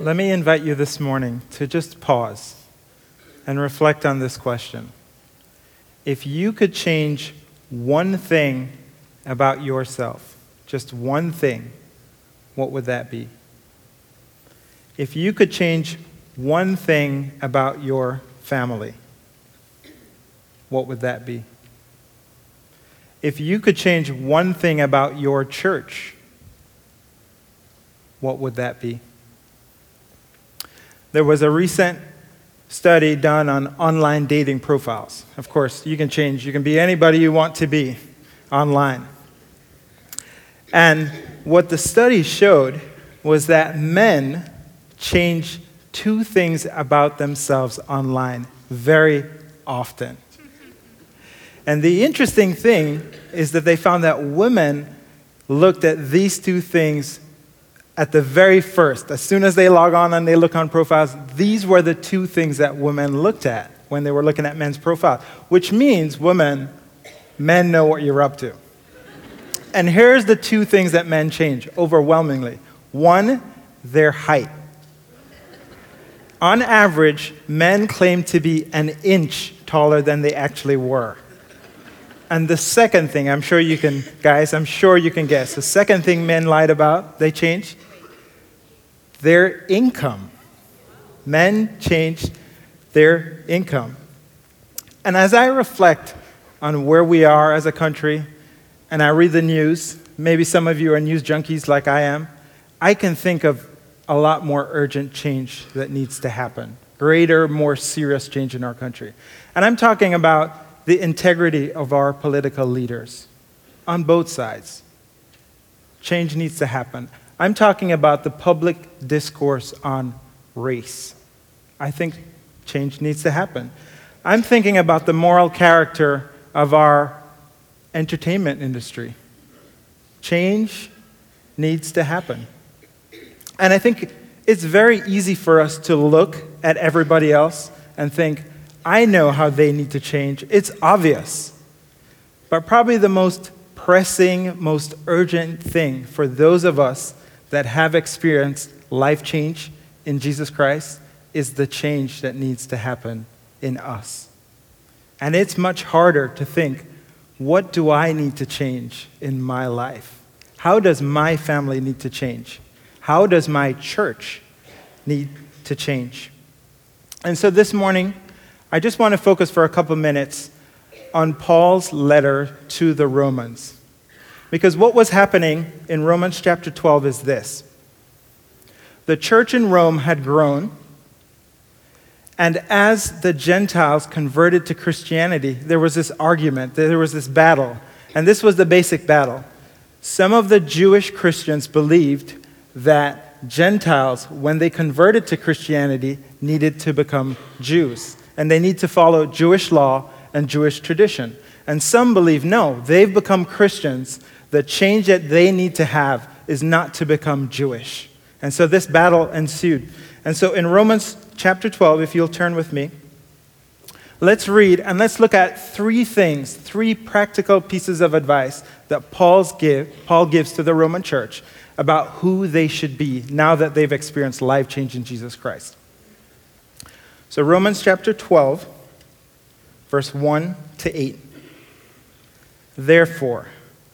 Let me invite you this morning to just pause and reflect on this question. If you could change one thing about yourself, just one thing, what would that be? If you could change one thing about your family, what would that be? If you could change one thing about your church, what would that be? There was a recent study done on online dating profiles. Of course, you can change, you can be anybody you want to be online. And what the study showed was that men change two things about themselves online very often. And the interesting thing is that they found that women looked at these two things at the very first, as soon as they log on and they look on profiles, these were the two things that women looked at when they were looking at men's profiles, which means women, men know what you're up to. And here's the two things that men change overwhelmingly one, their height. On average, men claim to be an inch taller than they actually were. And the second thing, I'm sure you can, guys, I'm sure you can guess. The second thing men lied about, they changed their income. Men changed their income. And as I reflect on where we are as a country, and I read the news, maybe some of you are news junkies like I am, I can think of a lot more urgent change that needs to happen, greater, more serious change in our country. And I'm talking about the integrity of our political leaders on both sides. Change needs to happen. I'm talking about the public discourse on race. I think change needs to happen. I'm thinking about the moral character of our entertainment industry. Change needs to happen. And I think it's very easy for us to look at everybody else and think, I know how they need to change. It's obvious. But probably the most pressing, most urgent thing for those of us that have experienced life change in Jesus Christ is the change that needs to happen in us. And it's much harder to think, what do I need to change in my life? How does my family need to change? How does my church need to change? And so this morning, I just want to focus for a couple minutes on Paul's letter to the Romans. Because what was happening in Romans chapter 12 is this the church in Rome had grown, and as the Gentiles converted to Christianity, there was this argument, there was this battle, and this was the basic battle. Some of the Jewish Christians believed that Gentiles, when they converted to Christianity, needed to become Jews, and they need to follow Jewish law and Jewish tradition. And some believe no, they've become Christians, the change that they need to have is not to become Jewish. And so this battle ensued. And so in Romans chapter 12, if you'll turn with me, let's read and let's look at three things, three practical pieces of advice that Paul's give, Paul gives to the Roman church about who they should be now that they've experienced life change in Jesus Christ. So, Romans chapter 12, verse 1 to 8. Therefore,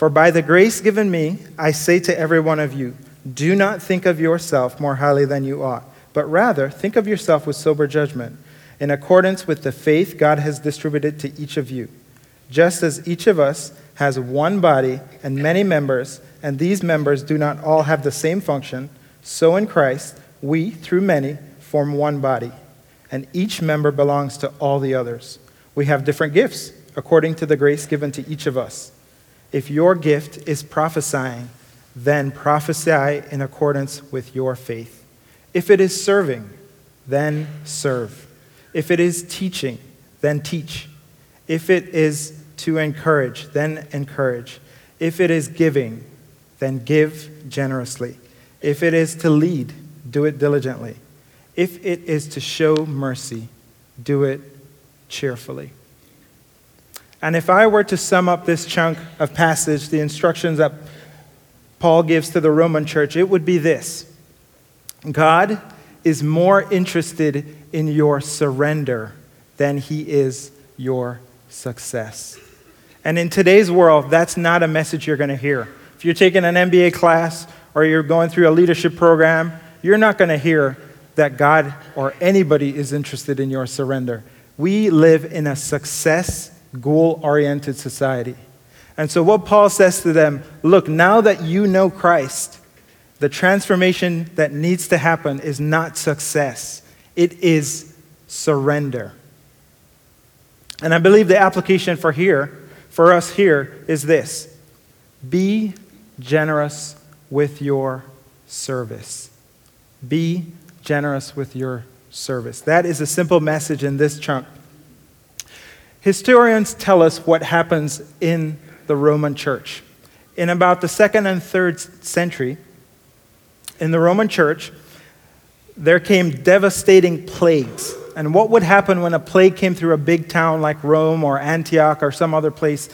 For by the grace given me, I say to every one of you, do not think of yourself more highly than you ought, but rather think of yourself with sober judgment, in accordance with the faith God has distributed to each of you. Just as each of us has one body and many members, and these members do not all have the same function, so in Christ, we, through many, form one body, and each member belongs to all the others. We have different gifts according to the grace given to each of us. If your gift is prophesying, then prophesy in accordance with your faith. If it is serving, then serve. If it is teaching, then teach. If it is to encourage, then encourage. If it is giving, then give generously. If it is to lead, do it diligently. If it is to show mercy, do it cheerfully. And if I were to sum up this chunk of passage, the instructions that Paul gives to the Roman church, it would be this God is more interested in your surrender than he is your success. And in today's world, that's not a message you're going to hear. If you're taking an MBA class or you're going through a leadership program, you're not going to hear that God or anybody is interested in your surrender. We live in a success, goal oriented society. And so, what Paul says to them look, now that you know Christ, the transformation that needs to happen is not success, it is surrender. And I believe the application for here, for us here, is this be generous with your service. Be generous with your service. That is a simple message in this chunk. Historians tell us what happens in the Roman church. In about the second and third century, in the Roman church, there came devastating plagues. And what would happen when a plague came through a big town like Rome or Antioch or some other place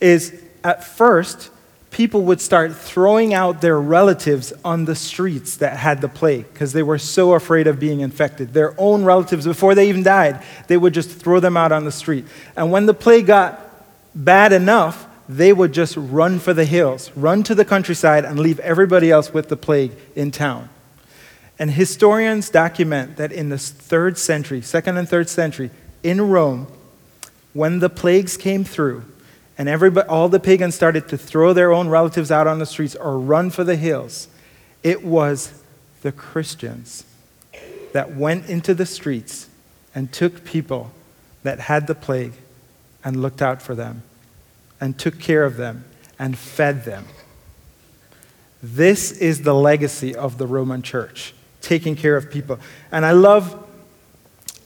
is at first, people would start throwing out their relatives on the streets that had the plague because they were so afraid of being infected. Their own relatives, before they even died, they would just throw them out on the street. And when the plague got bad enough, they would just run for the hills, run to the countryside, and leave everybody else with the plague in town. And historians document that in the third century, second and third century, in Rome, when the plagues came through, and everybody, all the pagans started to throw their own relatives out on the streets or run for the hills, it was the Christians that went into the streets and took people that had the plague and looked out for them and took care of them and fed them. This is the legacy of the Roman church, taking care of people. And I love,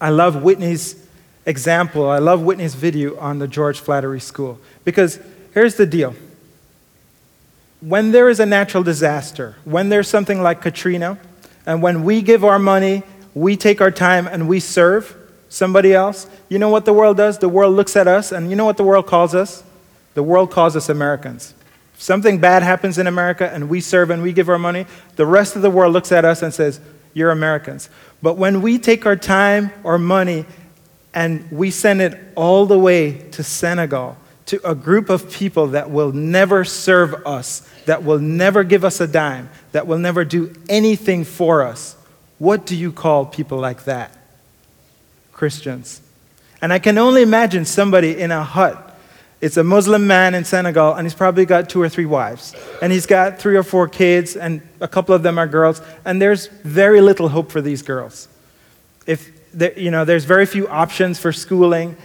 I love Whitney's example. I love Whitney's video on the George Flattery School because here's the deal. When there is a natural disaster, when there's something like Katrina, and when we give our money, we take our time and we serve somebody else, you know what the world does? The world looks at us, and you know what the world calls us? The world calls us Americans. If something bad happens in America and we serve and we give our money, the rest of the world looks at us and says, You're Americans. But when we take our time or money and we send it all the way to Senegal, to a group of people that will never serve us, that will never give us a dime, that will never do anything for us. What do you call people like that? Christians. And I can only imagine somebody in a hut. It's a Muslim man in Senegal, and he's probably got two or three wives. And he's got three or four kids, and a couple of them are girls. And there's very little hope for these girls. If there, you know, there's very few options for schooling,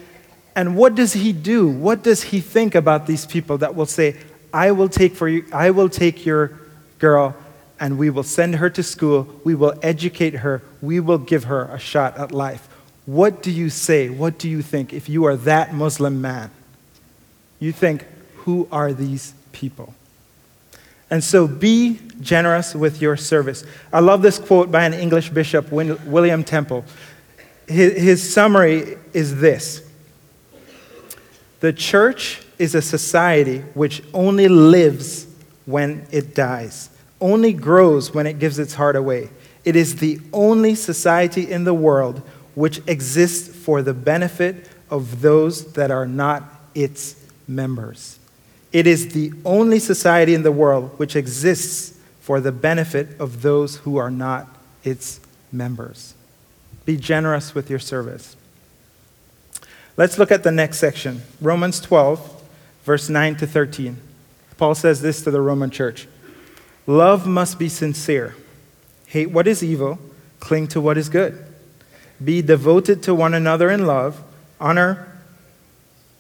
and what does he do? What does he think about these people that will say, I will take for you, I will take your girl and we will send her to school, we will educate her, we will give her a shot at life. What do you say? What do you think if you are that Muslim man? You think, who are these people? And so be generous with your service. I love this quote by an English bishop, William Temple. His, his summary is this the church is a society which only lives when it dies, only grows when it gives its heart away. It is the only society in the world which exists for the benefit of those that are not its members. It is the only society in the world which exists for the benefit of those who are not its members. Be generous with your service. Let's look at the next section Romans 12, verse 9 to 13. Paul says this to the Roman church Love must be sincere. Hate what is evil, cling to what is good. Be devoted to one another in love, honor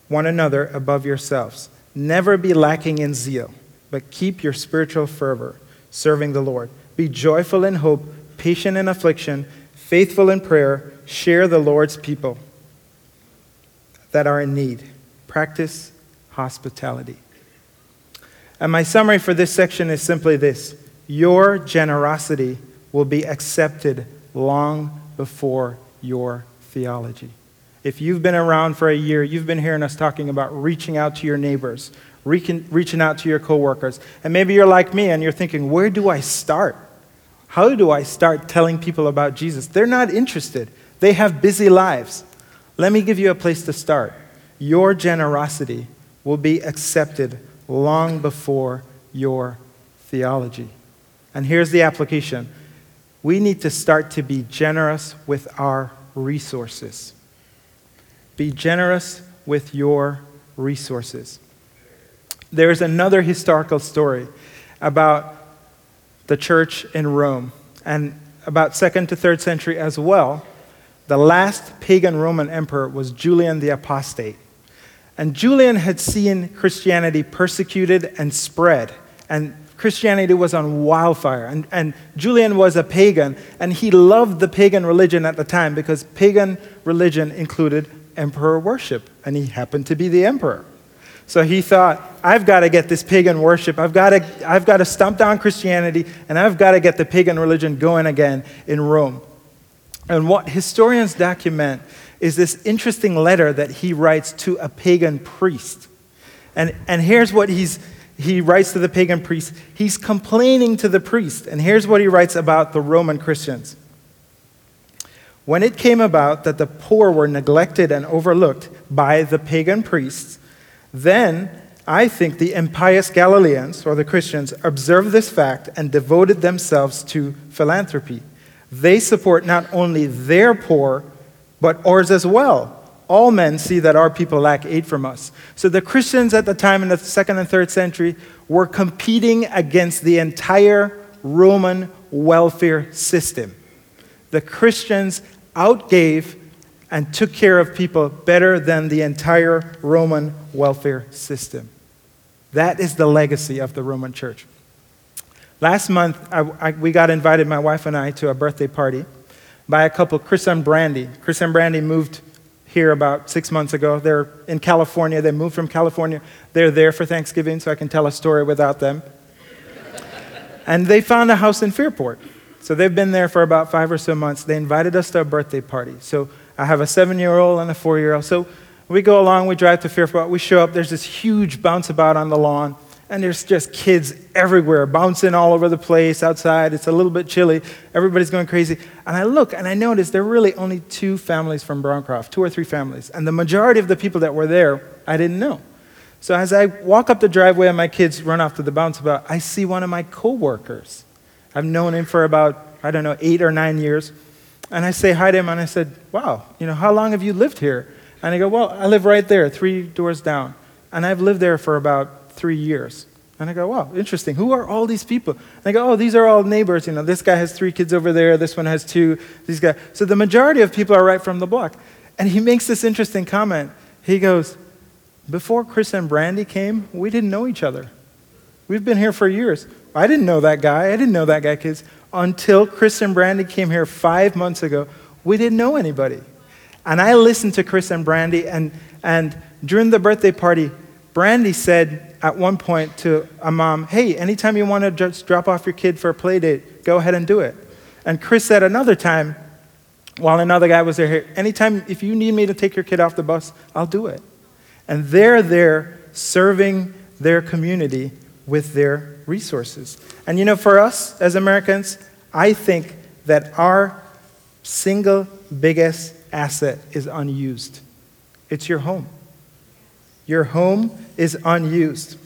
one another above yourselves. Never be lacking in zeal, but keep your spiritual fervor, serving the Lord. Be joyful in hope patient in affliction, faithful in prayer, share the Lord's people that are in need. Practice hospitality. And my summary for this section is simply this Your generosity will be accepted long before your theology. If you've been around for a year, you've been hearing us talking about reaching out to your neighbors, reaching out to your coworkers. And maybe you're like me and you're thinking, where do I start? How do I start telling people about Jesus? They're not interested, they have busy lives. Let me give you a place to start. Your generosity will be accepted long before your theology. And here's the application we need to start to be generous with our resources. Be generous with your resources. There's another historical story about the church in Rome and about second to third century as well. The last pagan Roman emperor was Julian the Apostate. And Julian had seen Christianity persecuted and spread. And Christianity was on wildfire. And, and Julian was a pagan, and he loved the pagan religion at the time because pagan religion included emperor worship, and he happened to be the emperor. So he thought, I've got to get this pagan worship. I've got, to, I've got to stomp down Christianity, and I've got to get the pagan religion going again in Rome. And what historians document is this interesting letter that he writes to a pagan priest. And, and here's what he's, he writes to the pagan priest. He's complaining to the priest. And here's what he writes about the Roman Christians. When it came about that the poor were neglected and overlooked by the pagan priests, then I think the impious Galileans, or the Christians, observed this fact and devoted themselves to philanthropy. They support not only their poor, but ours as well. All men see that our people lack aid from us. So the Christians at the time in the second and third century were competing against the entire Roman welfare system. The Christians outgave and took care of people better than the entire Roman welfare system. That is the legacy of the Roman church. Last month, I, I, we got invited, my wife and I, to a birthday party by a couple, Chris and Brandy. Chris and Brandy moved here about six months ago. They're in California. They moved from California. They're there for Thanksgiving, so I can tell a story without them. and they found a house in Fairport. So they've been there for about five or so months. They invited us to a birthday party. So I have a seven year old and a four year old. So we go along, we drive to Fairport, we show up, there's this huge bounce about on the lawn, and there's just kids everywhere, bouncing all over the place outside. It's a little bit chilly. Everybody's going crazy. And I look and I notice there are really only two families from Browncroft, two or three families. And the majority of the people that were there, I didn't know. So as I walk up the driveway and my kids run off to the bounce about, I see one of my coworkers. I've known him for about, I don't know, eight or nine years. And I say hi to him and I said, Wow, you know, how long have you lived here? And I go, Well, I live right there, three doors down. And I've lived there for about three years. And I go, Wow, interesting. Who are all these people? And I go, Oh, these are all neighbors. You know, this guy has three kids over there, this one has two, these guys. So the majority of people are right from the block. And he makes this interesting comment. He goes, Before Chris and Brandy came, we didn't know each other. We've been here for years. I didn't know that guy. I didn't know that guy, kids. Until Chris and Brandy came here five months ago, we didn't know anybody. And I listened to Chris and Brandy, and, and during the birthday party, Brandy said at one point to a mom, Hey, anytime you want to just drop off your kid for a play date, go ahead and do it. And Chris said another time, while another guy was there, anytime, if you need me to take your kid off the bus, I'll do it. And they're there serving their community with their resources. And you know, for us as Americans, I think that our single biggest asset is unused. It's your home. Your home is unused.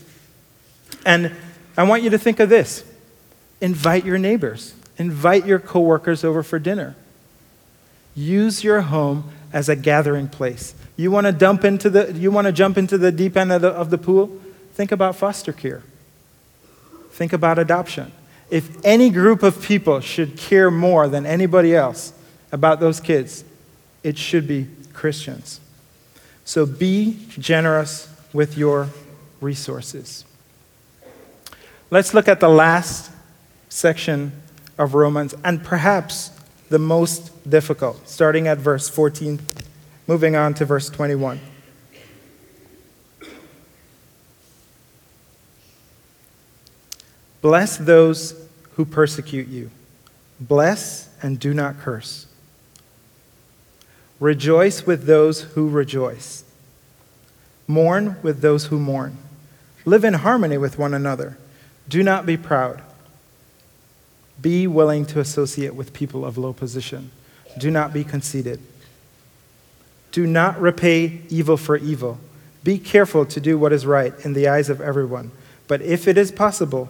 And I want you to think of this invite your neighbors, invite your coworkers over for dinner. Use your home as a gathering place. You want to dump into the you want to jump into the deep end of the, of the pool? Think about foster care. Think about adoption. If any group of people should care more than anybody else about those kids, it should be Christians. So be generous with your resources. Let's look at the last section of Romans, and perhaps the most difficult, starting at verse 14, moving on to verse 21. Bless those who persecute you. Bless and do not curse. Rejoice with those who rejoice. Mourn with those who mourn. Live in harmony with one another. Do not be proud. Be willing to associate with people of low position. Do not be conceited. Do not repay evil for evil. Be careful to do what is right in the eyes of everyone. But if it is possible,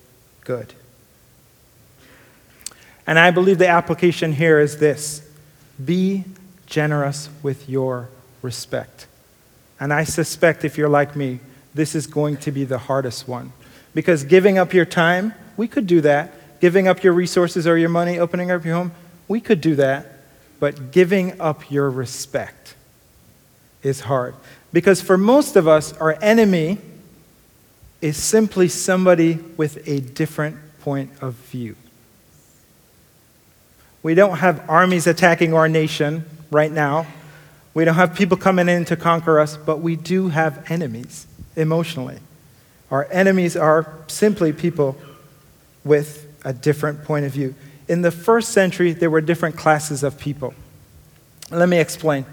good. And I believe the application here is this be generous with your respect. And I suspect if you're like me, this is going to be the hardest one. Because giving up your time, we could do that. Giving up your resources or your money, opening up your home, we could do that. But giving up your respect is hard. Because for most of us, our enemy is simply somebody with a different point of view. We don't have armies attacking our nation right now. We don't have people coming in to conquer us, but we do have enemies emotionally. Our enemies are simply people with a different point of view. In the first century, there were different classes of people. Let me explain.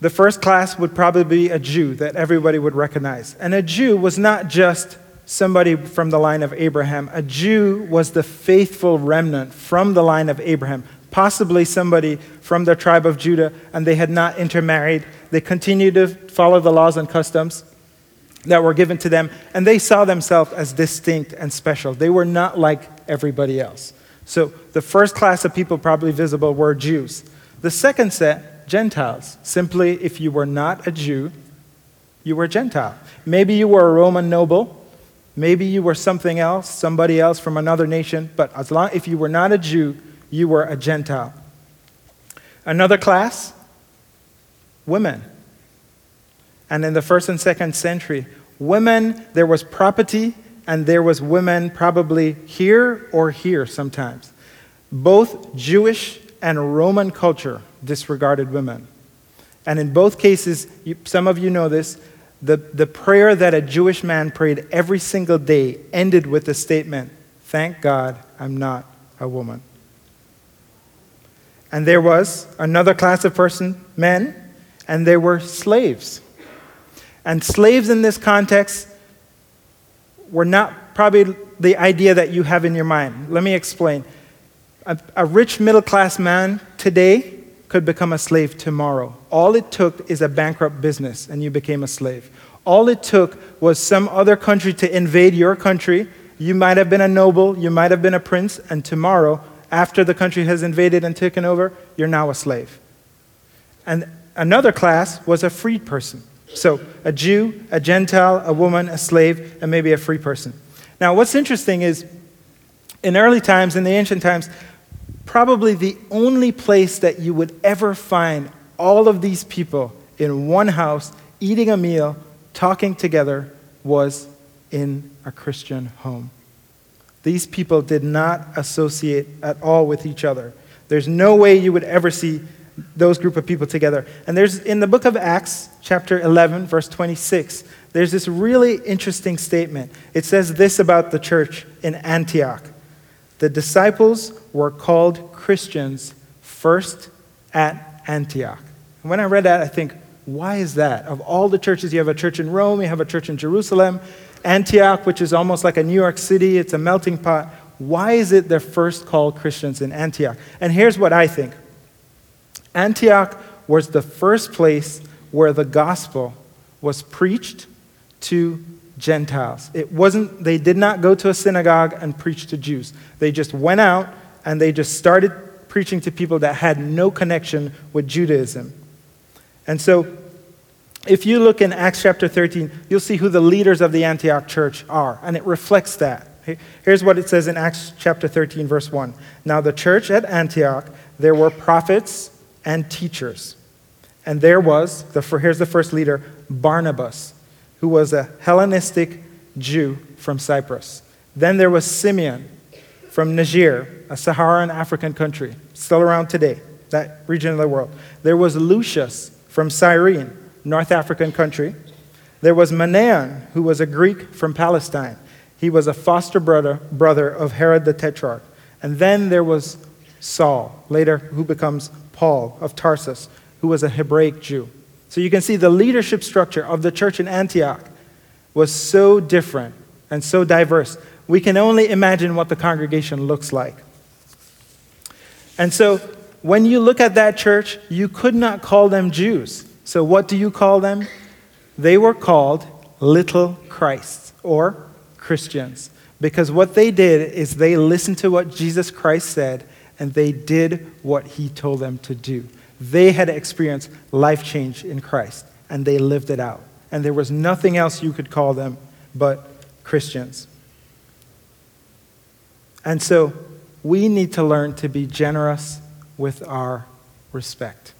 The first class would probably be a Jew that everybody would recognize. And a Jew was not just somebody from the line of Abraham, a Jew was the faithful remnant from the line of Abraham, possibly somebody from the tribe of Judah, and they had not intermarried. They continued to follow the laws and customs that were given to them, and they saw themselves as distinct and special. They were not like everybody else. So the first class of people probably visible were Jews. The second set, Gentiles. Simply, if you were not a Jew, you were a Gentile. Maybe you were a Roman noble. Maybe you were something else, somebody else from another nation. But as long if you were not a Jew, you were a Gentile. Another class, women. And in the first and second century, women, there was property, and there was women probably here or here sometimes. Both Jewish and Roman culture disregarded women. And in both cases, you, some of you know this, the, the prayer that a Jewish man prayed every single day ended with the statement, Thank God I'm not a woman. And there was another class of person, men, and there were slaves. And slaves in this context were not probably the idea that you have in your mind. Let me explain. A, a rich middle class man today could become a slave tomorrow. All it took is a bankrupt business, and you became a slave. All it took was some other country to invade your country. You might have been a noble, you might have been a prince, and tomorrow, after the country has invaded and taken over, you're now a slave. And another class was a freed person. So, a Jew, a Gentile, a woman, a slave, and maybe a free person. Now, what's interesting is in early times, in the ancient times, probably the only place that you would ever find all of these people in one house eating a meal, talking together, was in a Christian home. These people did not associate at all with each other. There's no way you would ever see those group of people together. And there's in the book of Acts, chapter 11, verse 26, there's this really interesting statement. It says this about the church in Antioch The disciples were called Christians first at Antioch. And when I read that, I think, why is that? Of all the churches, you have a church in Rome, you have a church in Jerusalem, Antioch, which is almost like a New York City, it's a melting pot. Why is it they're first called Christians in Antioch? And here's what I think Antioch was the first place where the gospel was preached to Gentiles. It wasn't, they did not go to a synagogue and preach to Jews. They just went out and they just started preaching to people that had no connection with Judaism. And so, if you look in Acts chapter 13, you'll see who the leaders of the Antioch church are, and it reflects that. Here's what it says in Acts chapter 13, verse 1. Now, the church at Antioch, there were prophets and teachers. And there was, the, here's the first leader, Barnabas, who was a Hellenistic Jew from Cyprus. Then there was Simeon from Niger, a Saharan African country, still around today, that region of the world. There was Lucius from Cyrene, North African country. There was Manaen, who was a Greek from Palestine. He was a foster brother, brother of Herod the Tetrarch. And then there was Saul, later who becomes Paul of Tarsus, who was a Hebraic Jew. So you can see the leadership structure of the church in Antioch was so different and so diverse. We can only imagine what the congregation looks like. And so when you look at that church, you could not call them Jews. So what do you call them? They were called little Christs or Christians. Because what they did is they listened to what Jesus Christ said and they did what he told them to do. They had experienced life change in Christ, and they lived it out. And there was nothing else you could call them but Christians. And so we need to learn to be generous with our respect.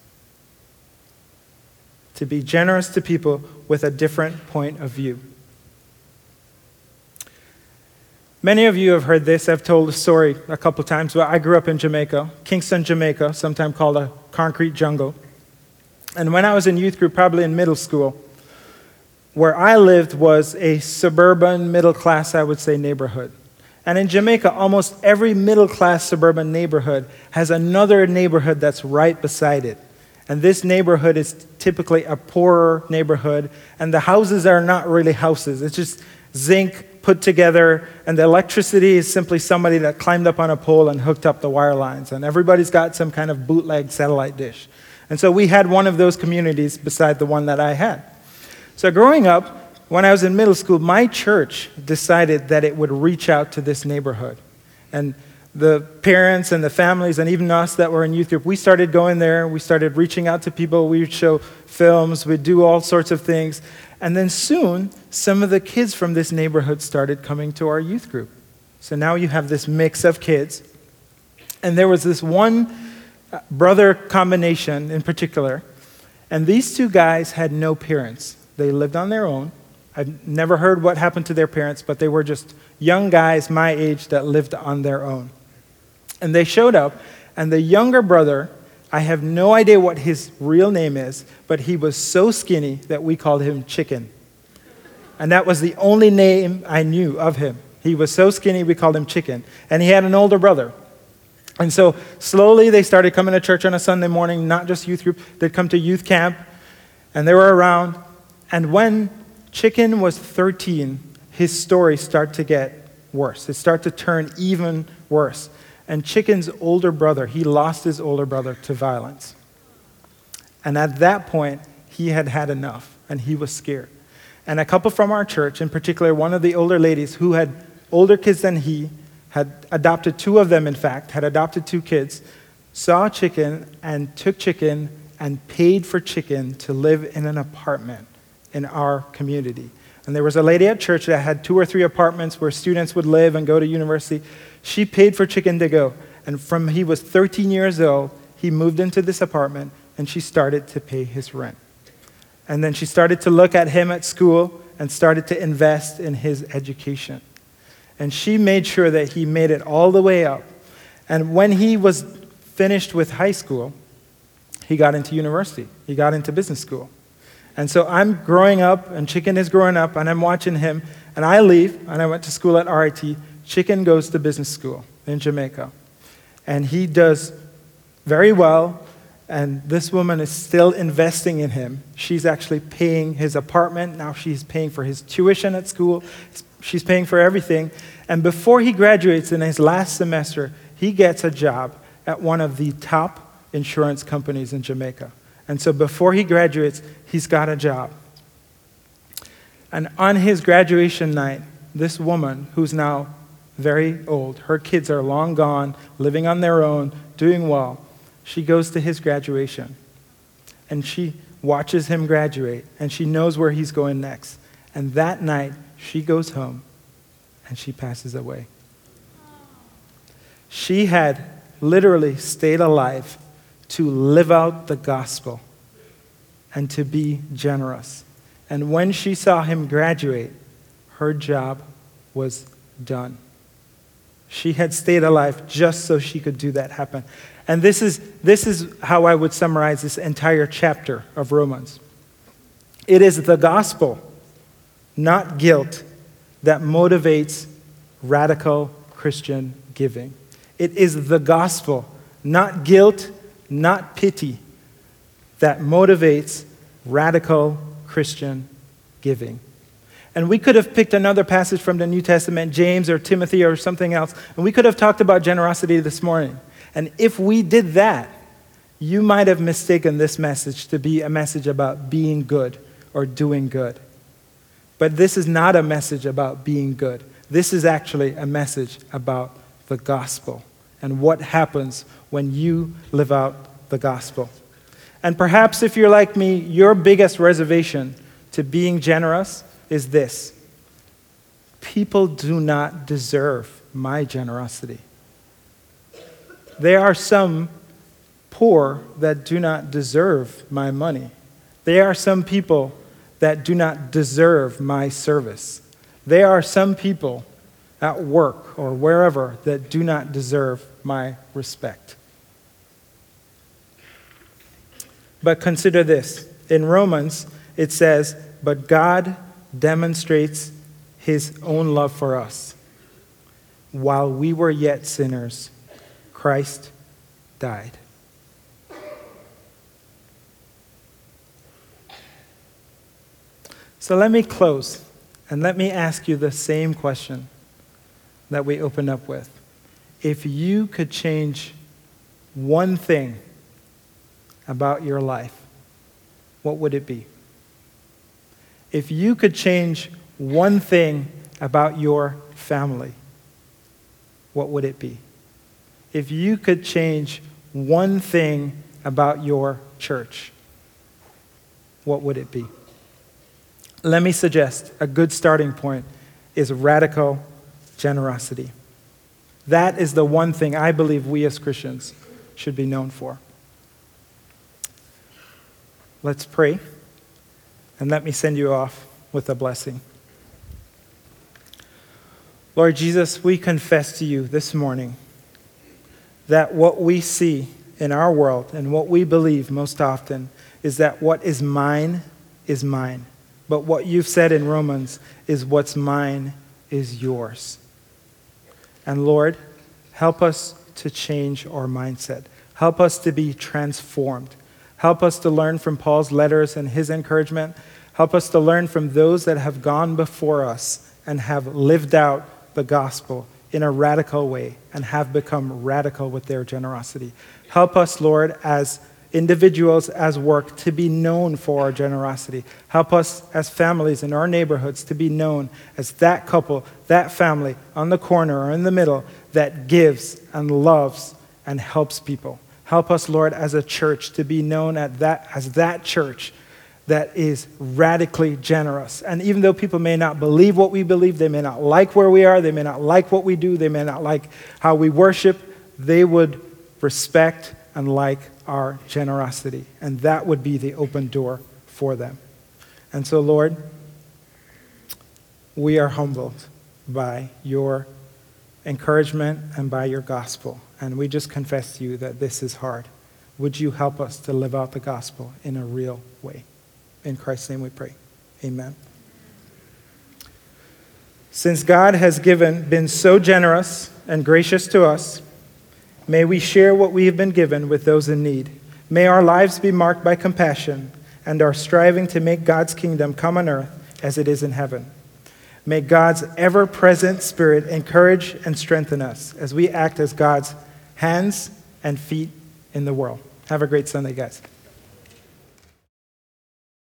To be generous to people with a different point of view. Many of you have heard this. I've told the story a couple times. But I grew up in Jamaica, Kingston, Jamaica, sometimes called a concrete jungle. And when I was in youth group, probably in middle school, where I lived was a suburban, middle class, I would say, neighborhood. And in Jamaica, almost every middle class suburban neighborhood has another neighborhood that's right beside it. And this neighborhood is typically a poorer neighborhood, and the houses are not really houses. It's just zinc put together, and the electricity is simply somebody that climbed up on a pole and hooked up the wire lines. And everybody's got some kind of bootleg satellite dish. And so we had one of those communities beside the one that I had. So growing up, when I was in middle school, my church decided that it would reach out to this neighborhood. And the parents and the families and even us that were in youth group, we started going there. We started reaching out to people. We would show films. We'd do all sorts of things. And then soon, some of the kids from this neighborhood started coming to our youth group. So now you have this mix of kids. And there was this one uh, brother combination in particular. And these two guys had no parents. They lived on their own. I've never heard what happened to their parents, but they were just young guys my age that lived on their own. And they showed up, and the younger brother, I have no idea what his real name is, but he was so skinny that we called him Chicken. And that was the only name I knew of him. He was so skinny, we called him Chicken. And he had an older brother. And so slowly they started coming to church on a Sunday morning, not just youth group. They'd come to youth camp, and they were around. And when Chicken was 13, his story started to get worse. It started to turn even worse. And Chicken's older brother, he lost his older brother to violence. And at that point, he had had enough and he was scared. And a couple from our church, in particular, one of the older ladies who had older kids than he, had adopted two of them, in fact, had adopted two kids, saw Chicken and took Chicken and paid for Chicken to live in an apartment in our community. And there was a lady at church that had two or three apartments where students would live and go to university. She paid for Chicken to go. And from he was 13 years old, he moved into this apartment and she started to pay his rent. And then she started to look at him at school and started to invest in his education. And she made sure that he made it all the way up. And when he was finished with high school, he got into university, he got into business school. And so I'm growing up, and Chicken is growing up, and I'm watching him. And I leave, and I went to school at RIT. Chicken goes to business school in Jamaica. And he does very well, and this woman is still investing in him. She's actually paying his apartment. Now she's paying for his tuition at school. She's paying for everything. And before he graduates in his last semester, he gets a job at one of the top insurance companies in Jamaica. And so before he graduates, he's got a job. And on his graduation night, this woman, who's now very old, her kids are long gone, living on their own, doing well, she goes to his graduation. And she watches him graduate, and she knows where he's going next. And that night, she goes home and she passes away. She had literally stayed alive to live out the gospel and to be generous. And when she saw him graduate, her job was done. She had stayed alive just so she could do that happen. And this is, this is how I would summarize this entire chapter of Romans it is the gospel, not guilt, that motivates radical Christian giving. It is the gospel, not guilt, not pity, that motivates radical Christian giving. And we could have picked another passage from the New Testament, James or Timothy or something else, and we could have talked about generosity this morning. And if we did that, you might have mistaken this message to be a message about being good or doing good. But this is not a message about being good. This is actually a message about the gospel and what happens when you live out the gospel. And perhaps if you're like me, your biggest reservation to being generous is this people do not deserve my generosity. There are some poor that do not deserve my money. There are some people that do not deserve my service. There are some people at work or wherever that do not deserve my respect. But consider this. In Romans, it says, But God demonstrates his own love for us. While we were yet sinners, Christ died. So let me close and let me ask you the same question that we opened up with. If you could change one thing about your life, what would it be? If you could change one thing about your family, what would it be? If you could change one thing about your church, what would it be? Let me suggest a good starting point is radical generosity. That is the one thing I believe we as Christians should be known for. Let's pray, and let me send you off with a blessing. Lord Jesus, we confess to you this morning that what we see in our world and what we believe most often is that what is mine is mine. But what you've said in Romans is what's mine is yours. And Lord, help us to change our mindset. Help us to be transformed. Help us to learn from Paul's letters and his encouragement. Help us to learn from those that have gone before us and have lived out the gospel in a radical way and have become radical with their generosity. Help us, Lord, as individuals as work to be known for our generosity. Help us as families in our neighborhoods to be known as that couple, that family on the corner or in the middle that gives and loves and helps people. Help us, Lord, as a church to be known at that, as that church that is radically generous. And even though people may not believe what we believe, they may not like where we are, they may not like what we do, they may not like how we worship, they would respect and like our generosity. And that would be the open door for them. And so, Lord, we are humbled by your encouragement and by your gospel. And we just confess to you that this is hard. Would you help us to live out the gospel in a real way? In Christ's name we pray. Amen. Since God has given, been so generous and gracious to us, May we share what we have been given with those in need. May our lives be marked by compassion and our striving to make God's kingdom come on earth as it is in heaven. May God's ever present Spirit encourage and strengthen us as we act as God's hands and feet in the world. Have a great Sunday, guys.